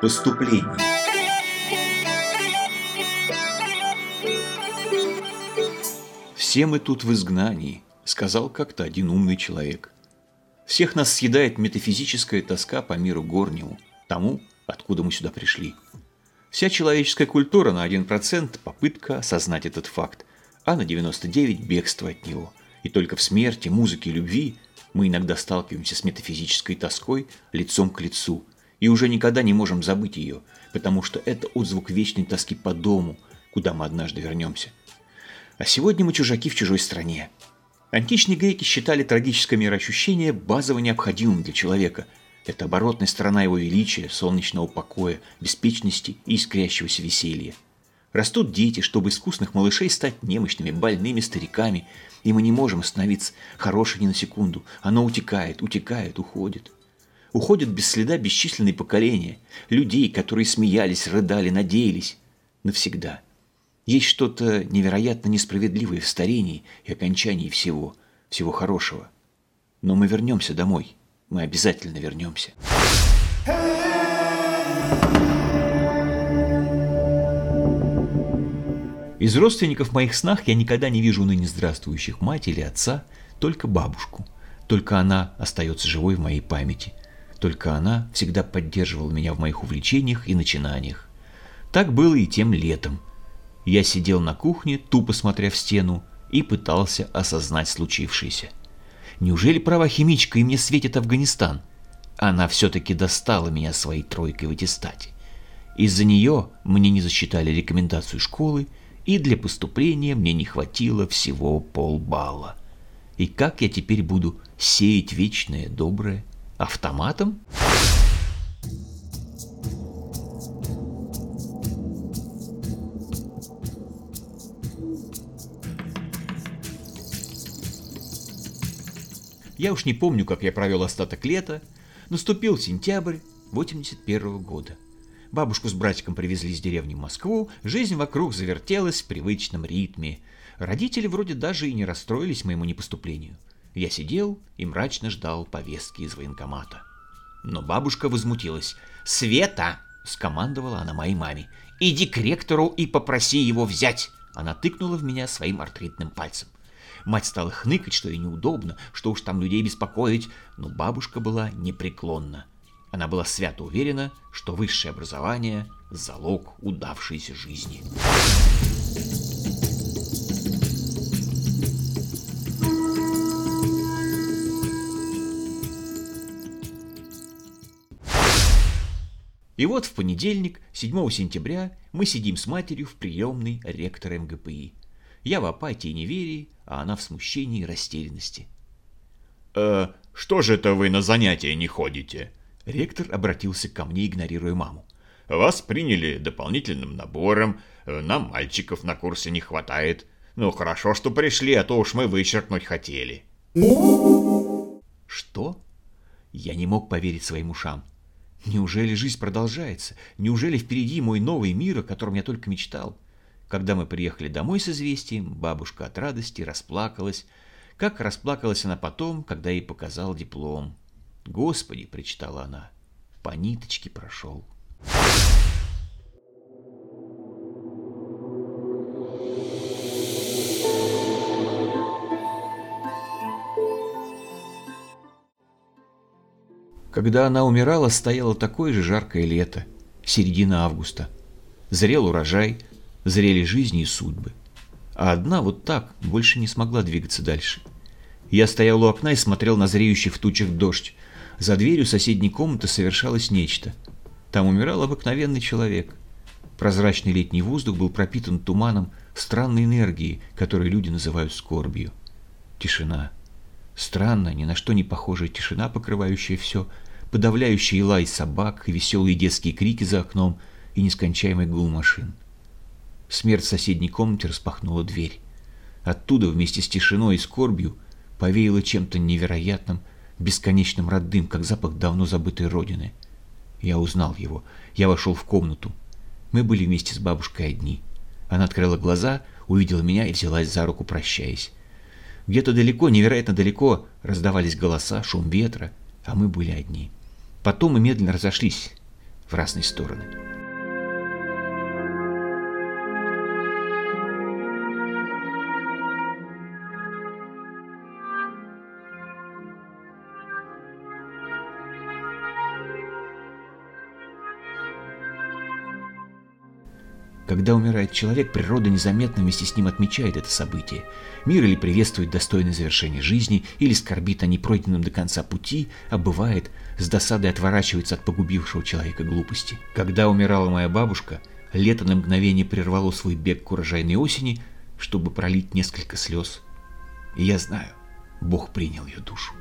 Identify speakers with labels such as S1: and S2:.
S1: Поступление.
S2: «Все мы тут в изгнании», — сказал как-то один умный человек. «Всех нас съедает метафизическая тоска по миру горнему, тому, откуда мы сюда пришли. Вся человеческая культура на 1% – попытка осознать этот факт, а на 99% – бегство от него. И только в смерти, музыке, любви мы иногда сталкиваемся с метафизической тоской лицом к лицу и уже никогда не можем забыть ее, потому что это отзвук вечной тоски по дому, куда мы однажды вернемся. А сегодня мы чужаки в чужой стране. Античные греки считали трагическое мироощущение базово необходимым для человека. Это оборотная сторона его величия, солнечного покоя, беспечности и искрящегося веселья. Растут дети, чтобы искусных малышей стать немощными, больными стариками, и мы не можем остановиться, хорошее ни на секунду. Оно утекает, утекает, уходит. Уходят без следа бесчисленные поколения, людей, которые смеялись, рыдали, надеялись. Навсегда. Есть что-то невероятно несправедливое в старении и окончании всего, всего хорошего. Но мы вернемся домой. Мы обязательно вернемся. Из родственников моих снах я никогда не вижу ныне здравствующих мать или отца, только бабушку. Только она остается живой в моей памяти. Только она всегда поддерживала меня в моих увлечениях и начинаниях. Так было и тем летом. Я сидел на кухне, тупо смотря в стену, и пытался осознать случившееся. Неужели права химичка и мне светит Афганистан? Она все-таки достала меня своей тройкой в аттестате. Из-за нее мне не засчитали рекомендацию школы, и для поступления мне не хватило всего полбалла. И как я теперь буду сеять вечное доброе? Автоматом? Я уж не помню, как я провел остаток лета. Наступил сентябрь 81 года. Бабушку с братиком привезли из деревни в Москву, жизнь вокруг завертелась в привычном ритме. Родители вроде даже и не расстроились моему непоступлению. Я сидел и мрачно ждал повестки из военкомата. Но бабушка возмутилась. «Света!» — скомандовала она моей маме. «Иди к ректору и попроси его взять!» Она тыкнула в меня своим артритным пальцем. Мать стала хныкать, что ей неудобно, что уж там людей беспокоить, но бабушка была непреклонна. Она была свято уверена, что высшее образование – залог удавшейся жизни. И вот в понедельник, 7 сентября, мы сидим с матерью в приемной ректора МГПИ. Я в апатии и неверии, а она в смущении и растерянности.
S3: «Э, что же это вы на занятия не ходите?»
S2: Ректор обратился ко мне, игнорируя маму.
S3: «Вас приняли дополнительным набором, э, нам мальчиков на курсе не хватает. Ну, хорошо, что пришли, а то уж мы вычеркнуть хотели».
S2: «Что?» Я не мог поверить своим ушам. Неужели жизнь продолжается? Неужели впереди мой новый мир, о котором я только мечтал? Когда мы приехали домой с известием, бабушка от радости расплакалась, как расплакалась она потом, когда ей показал диплом. «Господи!» — прочитала она. «По ниточке прошел». Когда она умирала, стояло такое же жаркое лето, середина августа. Зрел урожай, зрели жизни и судьбы. А одна вот так больше не смогла двигаться дальше. Я стоял у окна и смотрел на зреющий в тучах дождь, за дверью соседней комнаты совершалось нечто. Там умирал обыкновенный человек. Прозрачный летний воздух был пропитан туманом странной энергии, которую люди называют скорбью. Тишина. Странная, ни на что не похожая тишина, покрывающая все, подавляющий лай собак веселые детские крики за окном и нескончаемый гул машин. Смерть в соседней комнате распахнула дверь. Оттуда вместе с тишиной и скорбью повеяло чем-то невероятным, бесконечным родным, как запах давно забытой родины. Я узнал его. Я вошел в комнату. Мы были вместе с бабушкой одни. Она открыла глаза, увидела меня и взялась за руку, прощаясь. Где-то далеко, невероятно далеко, раздавались голоса, шум ветра, а мы были одни. Потом мы медленно разошлись. в разные стороны. Когда умирает человек, природа незаметно вместе с ним отмечает это событие. Мир или приветствует достойное завершение жизни, или скорбит о непройденном до конца пути, а бывает, с досадой отворачивается от погубившего человека глупости. Когда умирала моя бабушка, лето на мгновение прервало свой бег к урожайной осени, чтобы пролить несколько слез. И я знаю, Бог принял ее душу.